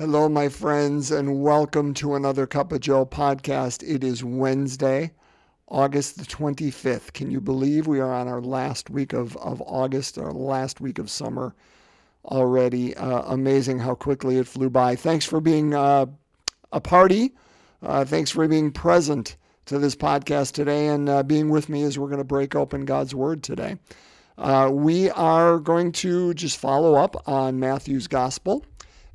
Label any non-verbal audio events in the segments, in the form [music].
Hello, my friends, and welcome to another Cup of Joe podcast. It is Wednesday, August the 25th. Can you believe we are on our last week of, of August, our last week of summer already? Uh, amazing how quickly it flew by. Thanks for being uh, a party. Uh, thanks for being present to this podcast today and uh, being with me as we're going to break open God's Word today. Uh, we are going to just follow up on Matthew's Gospel,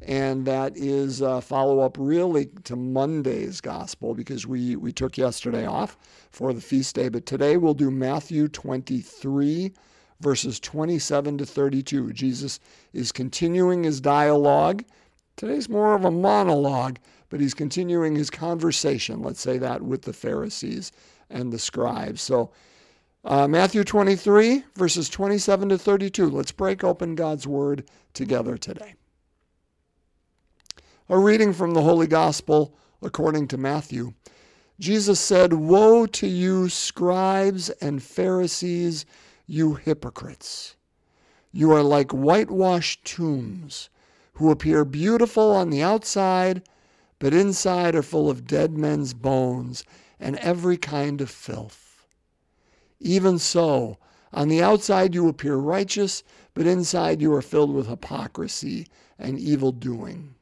and that is a follow up really to Monday's Gospel because we, we took yesterday off for the feast day. But today we'll do Matthew 23, verses 27 to 32. Jesus is continuing his dialogue. Today's more of a monologue, but he's continuing his conversation, let's say that, with the Pharisees and the scribes. So, uh, Matthew 23, verses 27 to 32. Let's break open God's Word together today. A reading from the Holy Gospel according to Matthew. Jesus said, Woe to you, scribes and Pharisees, you hypocrites! You are like whitewashed tombs, who appear beautiful on the outside, but inside are full of dead men's bones and every kind of filth. Even so, on the outside you appear righteous, but inside you are filled with hypocrisy and evil doing.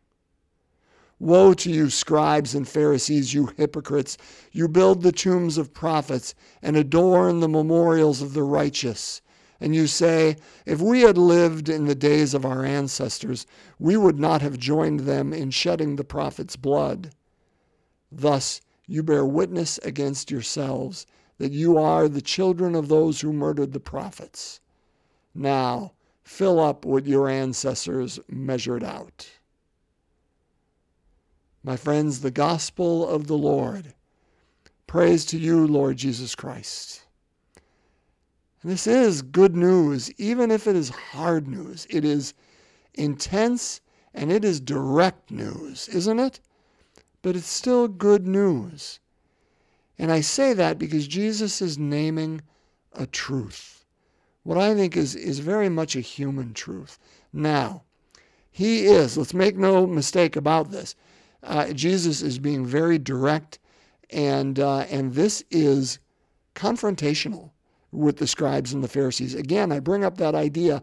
Woe to you, scribes and Pharisees, you hypocrites! You build the tombs of prophets and adorn the memorials of the righteous. And you say, If we had lived in the days of our ancestors, we would not have joined them in shedding the prophets' blood. Thus you bear witness against yourselves that you are the children of those who murdered the prophets. Now, fill up what your ancestors measured out. My friends, the gospel of the Lord. Praise to you, Lord Jesus Christ. And this is good news, even if it is hard news. It is intense and it is direct news, isn't it? But it's still good news. And I say that because Jesus is naming a truth, what I think is, is very much a human truth. Now, he is, let's make no mistake about this, uh, Jesus is being very direct, and, uh, and this is confrontational with the scribes and the Pharisees. Again, I bring up that idea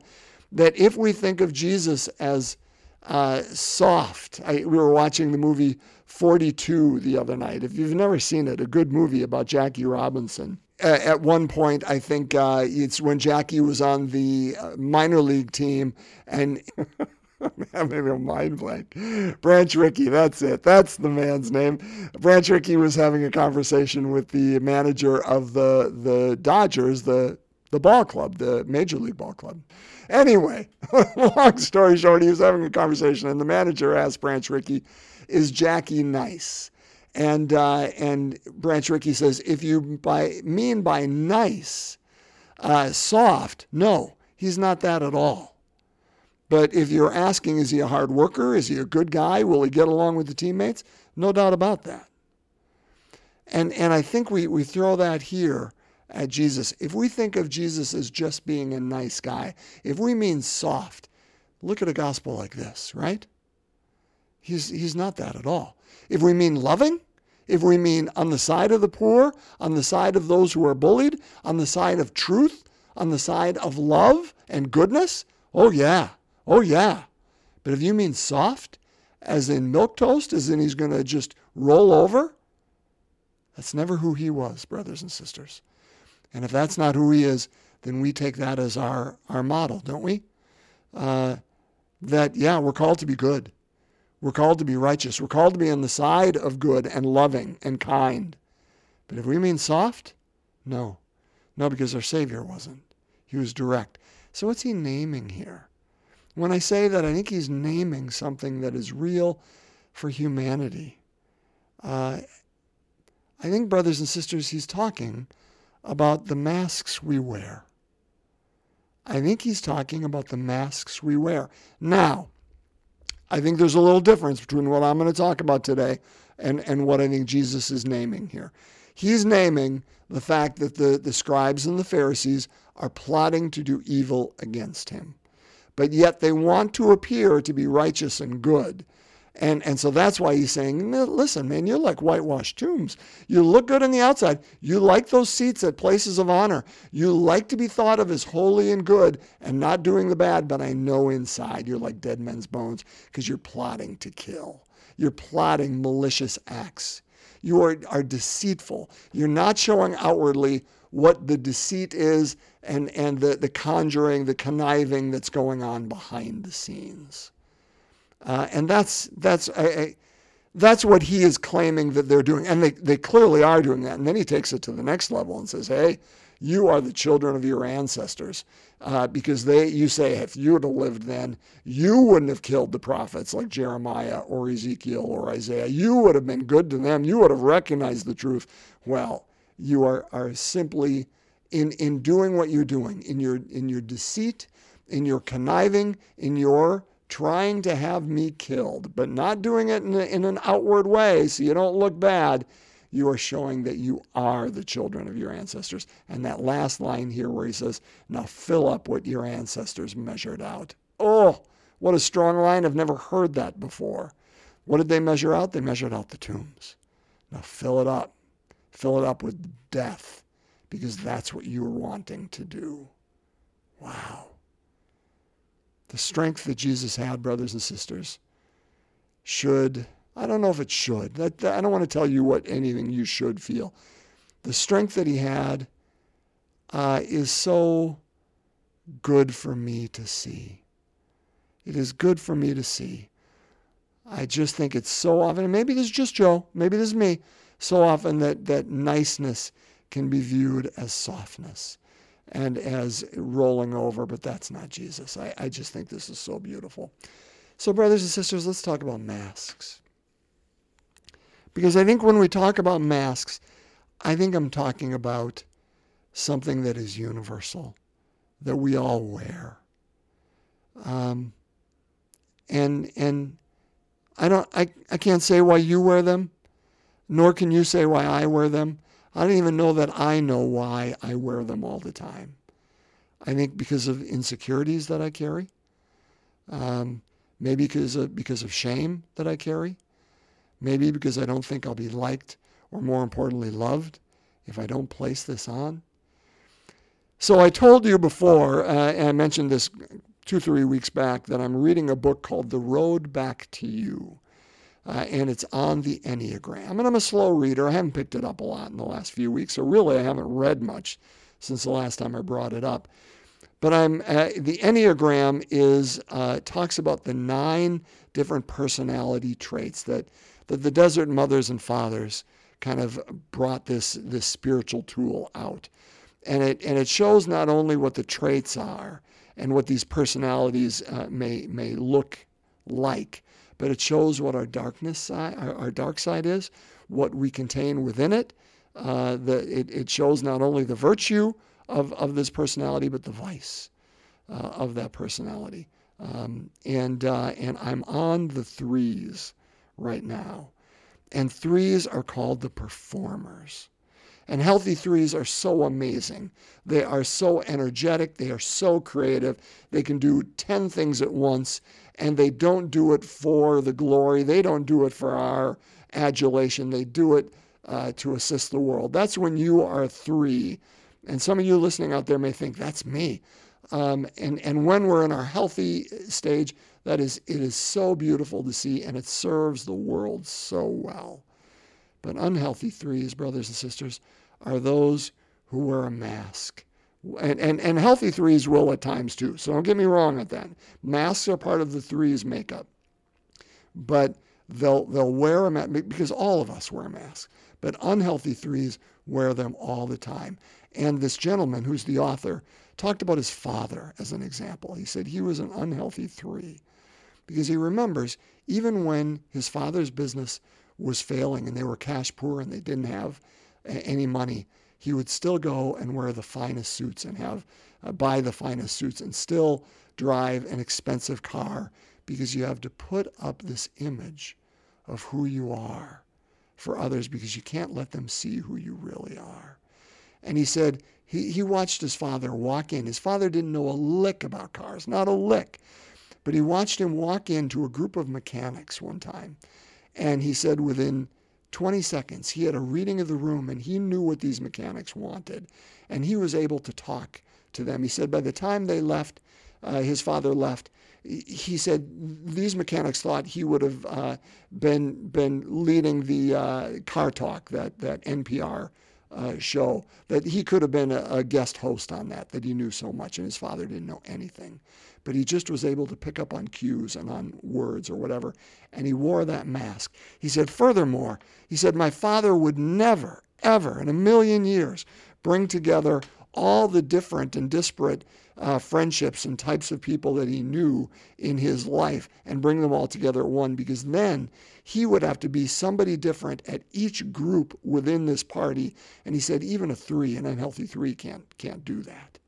that if we think of Jesus as uh, soft, I, we were watching the movie 42 the other night. If you've never seen it, a good movie about Jackie Robinson. at one point, I think uh, it's when Jackie was on the uh, minor league team, and [laughs] [laughs] I'm a mind blank. Branch Rickey, that's it. That's the man's name. Branch Rickey was having a conversation with the manager of the the Dodgers, the the ball club, the Major League Ball Club. Anyway, [laughs] long story short, he was having a conversation, and the manager asked Branch Rickey, is Jackie nice? And uh, and Branch Rickey says, if you by mean by nice, uh, soft, no, he's not that at all. But if you're asking, is he a hard worker? Is he a good guy? Will he get along with the teammates? No doubt about that. And and I think we, we throw that here at Jesus. If we think of Jesus as just being a nice guy, if we mean soft, look at a gospel like this, right? He's, he's not that at all. If we mean loving, if we mean on the side of the poor, on the side of those who are bullied, on the side of truth, on the side of love and goodness, oh yeah, oh yeah. But if you mean soft, as in milk toast, as in he's going to just roll over, that's never who he was, brothers and sisters. And if that's not who he is, then we take that as our, our model, don't we? Uh, that, yeah, we're called to be good. We're called to be righteous. We're called to be on the side of good and loving and kind. But if we mean soft, no. No, because our Savior wasn't. He was direct. So what's he naming here? When I say that, I think he's naming something that is real for humanity. Uh, I think, brothers and sisters, he's talking about the masks we wear. I think he's talking about the masks we wear. Now, I think there's a little difference between what I'm going to talk about today and, and what I think Jesus is naming here. He's naming the fact that the, the scribes and the Pharisees are plotting to do evil against him. But yet they want to appear to be righteous and good. And, and so that's why he's saying, listen, man, you're like whitewashed tombs. You look good on the outside. You like those seats at places of honor. You like to be thought of as holy and good and not doing the bad, but I know inside you're like dead men's bones because you're plotting to kill. You're plotting malicious acts. You are, are deceitful. You're not showing outwardly what the deceit is and, and the, the conjuring, the conniving that's going on behind the scenes. Uh, and that's, that's, a, a, that's what he is claiming that they're doing. And they, they clearly are doing that. And then he takes it to the next level and says, hey, you are the children of your ancestors. Uh, because they, you say, if you would have lived then, you wouldn't have killed the prophets like Jeremiah or Ezekiel or Isaiah. You would have been good to them. You would have recognized the truth. Well, you are, are simply in, in doing what you're doing, in your, in your deceit, in your conniving, in your trying to have me killed, but not doing it in, a, in an outward way so you don't look bad. You are showing that you are the children of your ancestors. And that last line here where he says, Now fill up what your ancestors measured out. Oh, what a strong line. I've never heard that before. What did they measure out? They measured out the tombs. Now fill it up. Fill it up with death because that's what you were wanting to do. Wow. The strength that Jesus had, brothers and sisters, should, I don't know if it should. That, I don't want to tell you what anything you should feel. The strength that he had uh, is so good for me to see. It is good for me to see. I just think it's so often, and maybe this is just Joe, maybe this is me, so often that, that niceness can be viewed as softness and as rolling over, but that's not Jesus. I, I just think this is so beautiful. So, brothers and sisters, let's talk about masks. Because I think when we talk about masks, I think I'm talking about something that is universal, that we all wear. Um, and and I don't I, I can't say why you wear them, nor can you say why I wear them. I don't even know that I know why I wear them all the time. I think because of insecurities that I carry, um, maybe because of, because of shame that I carry, maybe because I don't think I'll be liked or more importantly loved if I don't place this on. So I told you before, uh, and I mentioned this two, three weeks back, that I'm reading a book called The Road Back to You uh, and it's on the Enneagram. And I'm a slow reader. I haven't picked it up a lot in the last few weeks, so really I haven't read much since the last time I brought it up. But I'm uh, the Enneagram is uh, talks about the nine different personality traits that that the Desert Mothers and Fathers kind of brought this this spiritual tool out, and it and it shows not only what the traits are and what these personalities uh, may may look like, but it shows what our darkness side, our, our dark side is, what we contain within it. Uh, the, it, it shows not only the virtue of, of this personality, but the vice uh, of that personality. Um, and, uh, and I'm on the threes right now. And threes are called the performers. And healthy threes are so amazing. They are so energetic. They are so creative. They can do 10 things at once and they don't do it for the glory. They don't do it for our adulation. They do it uh, to assist the world. That's when you are three. And some of you listening out there may think, that's me. Um, and, and when we're in our healthy stage, that is, it is so beautiful to see and it serves the world so well. But unhealthy threes, brothers and sisters, are those who wear a mask and, and, and healthy threes will at times too. So don't get me wrong at that. Masks are part of the threes makeup. But they'll, they'll wear a mask because all of us wear masks. But unhealthy threes wear them all the time. And this gentleman, who's the author, talked about his father as an example. He said he was an unhealthy three because he remembers even when his father's business was failing and they were cash poor and they didn't have any money, he would still go and wear the finest suits and have uh, buy the finest suits and still drive an expensive car because you have to put up this image of who you are for others because you can't let them see who you really are. And he said he, he watched his father walk in. His father didn't know a lick about cars, not a lick. But he watched him walk into a group of mechanics one time. And he said within 20 seconds, he had a reading of the room and he knew what these mechanics wanted. And he was able to talk to them. He said by the time they left, uh, his father left, he said these mechanics thought he would have uh, been been leading the uh, car talk that that NPR uh, show that he could have been a, a, guest host on that that he knew so much and his father didn't know anything but he just was able to pick up on cues and on words or whatever and he wore that mask. He said furthermore he said my father would never ever in a million years bring together all the different and disparate uh, friendships and types of people that he knew in his life and bring them all together at one because then he would have to be somebody different at each group within this party. And he said even a three an unhealthy three can't can't do that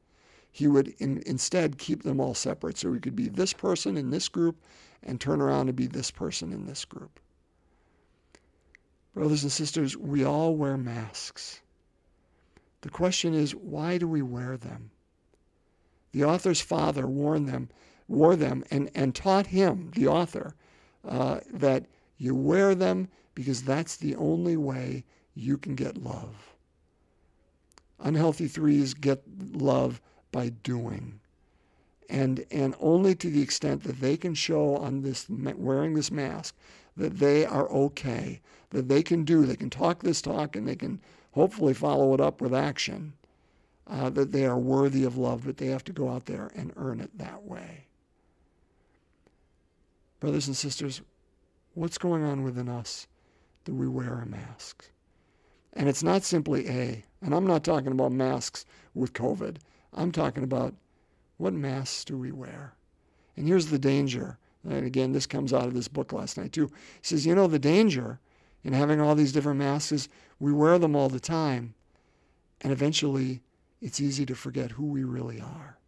he would in, instead keep them all separate so he could be this person in this group and turn around and be this person in this group brothers and sisters we all wear masks the question is, why do we wear them? The author's father warned them, wore them, and, and taught him, the author, uh, that you wear them because that's the only way you can get love. Unhealthy threes get love by doing. And, and only to the extent that they can show on this wearing this mask that they are okay, that they can do, they can talk this talk and they can hopefully follow it up with action, uh, that they are worthy of love, but they have to go out there and earn it that way. Brothers and sisters, what's going on within us that we wear a mask? And it's not simply A, and I'm not talking about masks with COVID. I'm talking about what masks do we wear? And here's the danger. And again, this comes out of this book last night too. He says, you know, the danger in having all these different masks is we wear them all the time. And eventually, it's easy to forget who we really are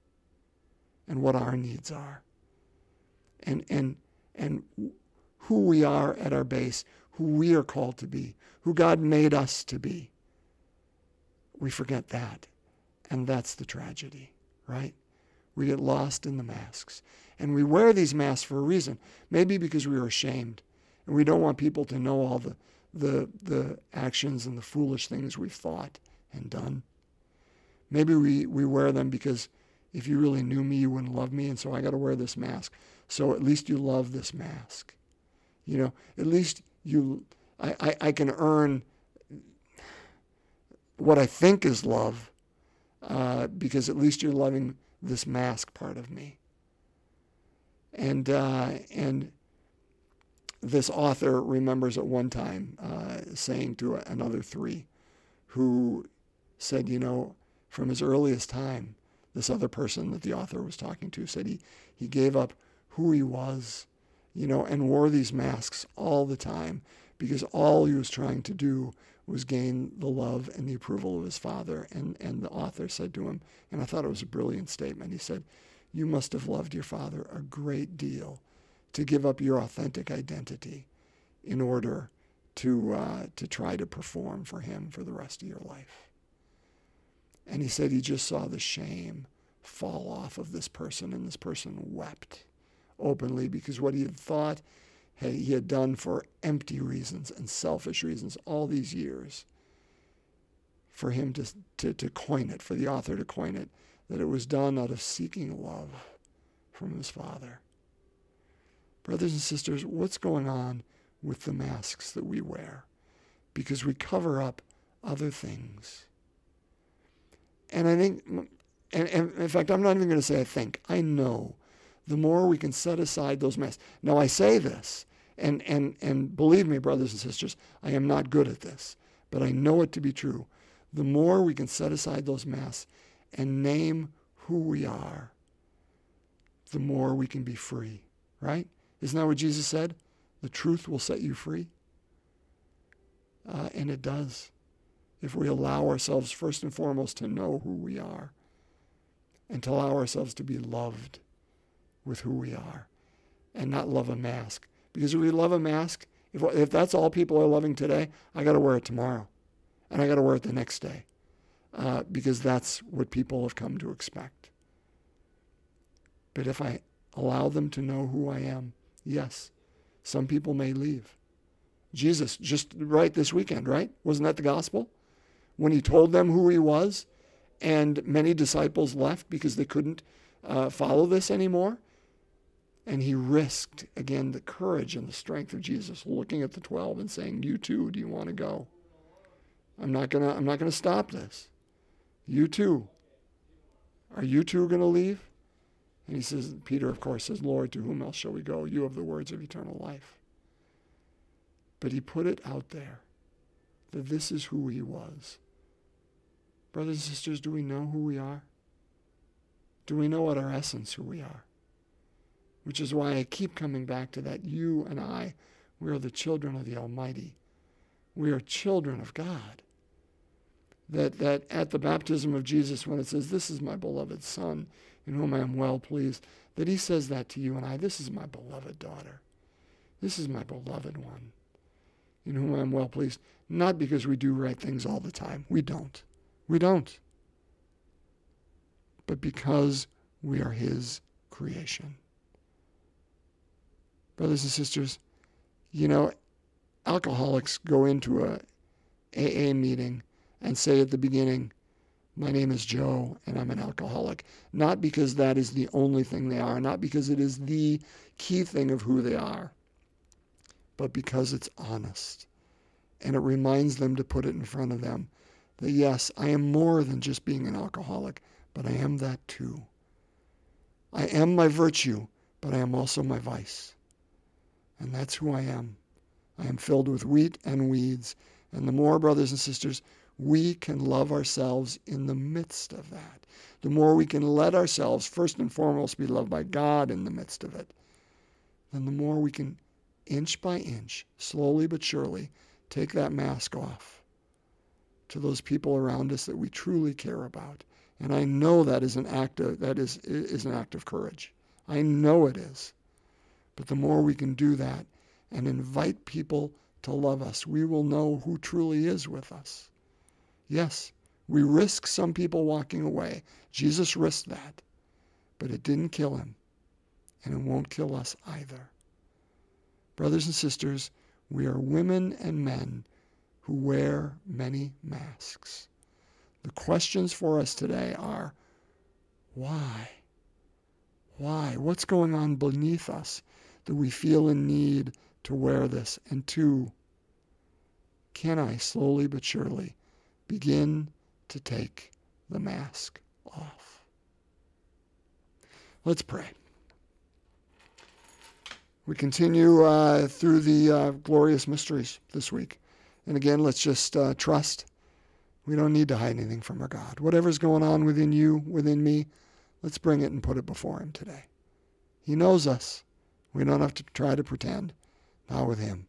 and what our needs are. And, and, and who we are at our base, who we are called to be, who God made us to be. We forget that. And that's the tragedy, right? We get lost in the masks. And we wear these masks for a reason. Maybe because we are ashamed and we don't want people to know all the, the, the actions and the foolish things we've thought and done. Maybe we, we wear them because if you really knew me, you wouldn't love me, and so I got to wear this mask. So at least you love this mask. You know, at least you, I, I, I can earn what I think is love uh, because at least you're loving this mask part of me. And, uh, and this author remembers at one time uh, saying to another three who said, you know, from his earliest time, this other person that the author was talking to said he, he gave up who he was, you know, and wore these masks all the time because all he was trying to do was gain the love and the approval of his father. And, and the author said to him, and I thought it was a brilliant statement, he said, You must have loved your father a great deal to give up your authentic identity in order to, uh, to try to perform for him for the rest of your life. And he said he just saw the shame fall off of this person, and this person wept openly because what he had thought he had done for empty reasons and selfish reasons all these years, for him to, to, to coin it, for the author to coin it, that it was done out of seeking love from his father. Brothers and sisters, what's going on with the masks that we wear? Because we cover up other things. And I think, and, and in fact, I'm not even going to say I think, I know the more we can set aside those masks. Now, I say this, and, and, and believe me, brothers and sisters, I am not good at this, but I know it to be true. The more we can set aside those masks and name who we are, the more we can be free, right? Isn't that what Jesus said? The truth will set you free. Uh, and it does. If we allow ourselves, first and foremost, to know who we are and to allow ourselves to be loved with who we are and not love a mask. Because if we love a mask, if, if that's all people are loving today, I got to wear it tomorrow. And I got to wear it the next day. Uh, because that's what people have come to expect. But if I Allow them to know who I am. Yes, some people may leave. Jesus, just right this weekend, right? Wasn't that the gospel? When he told them who he was, and many disciples left because they couldn't uh, follow this anymore. And he risked, again, the courage and the strength of Jesus, looking at the 12 and saying, You too, do you want to go? I'm not going to I'm not going to stop this. You too. Are you two going to leave? And he says, Peter, of course, says, Lord, to whom else shall we go? You have the words of eternal life. But he put it out there that this is who he was. Brothers and sisters, do we know who we are? Do we know at our essence who we are? Which is why I keep coming back to that you and I, we are the children of the Almighty. We are children of God. That, that at the baptism of Jesus, when it says, This is my beloved Son, in whom I am well pleased, that he says that to you and I, This is my beloved daughter. This is my beloved one, in whom I am well pleased. Not because we do right things all the time. We don't. We don't. But because we are his creation. Brothers and sisters, you know, alcoholics go into a AA meeting and say at the beginning, my name is Joe and I'm an alcoholic. Not because that is the only thing they are, not because it is the key thing of who they are, but because it's honest. And it reminds them to put it in front of them that yes, I am more than just being an alcoholic, but I am that too. I am my virtue, but I am also my vice. And that's who I am. I am filled with wheat and weeds. And the more, brothers and sisters, we can love ourselves in the midst of that. The more we can let ourselves, first and foremost, be loved by God in the midst of it, then the more we can, inch by inch, slowly but surely, take that mask off to those people around us that we truly care about. And I know that is an act of, that is, is an act of courage. I know it is. But the more we can do that and invite people to love us, we will know who truly is with us. Yes, we risk some people walking away. Jesus risked that, but it didn't kill him, and it won't kill us either. Brothers and sisters, we are women and men who wear many masks. The questions for us today are why? Why? What's going on beneath us that we feel in need to wear this? And two, can I slowly but surely begin to take the mask off. Let's pray. We continue uh, through the uh, glorious mysteries this week. And again, let's just uh, trust. We don't need to hide anything from our God. Whatever's going on within you, within me, let's bring it and put it before Him today. He knows us. We don't have to try to pretend. Not with Him.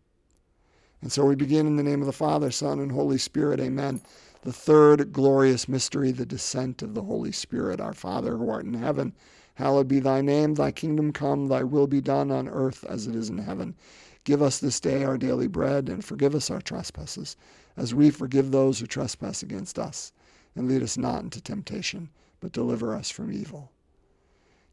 And so we begin in the name of the Father, Son, and Holy Spirit. Amen. The third glorious mystery, the descent of the Holy Spirit. Our Father who art in heaven, hallowed be thy name. Thy kingdom come, thy will be done on earth as it is in heaven. Give us this day our daily bread, and forgive us our trespasses, as we forgive those who trespass against us. And lead us not into temptation, but deliver us from evil.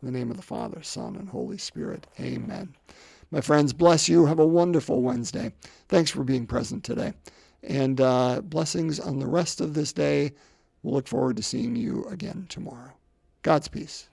In the name of the Father, Son, and Holy Spirit. Amen. My friends, bless you. Have a wonderful Wednesday. Thanks for being present today. And uh, blessings on the rest of this day. We'll look forward to seeing you again tomorrow. God's peace.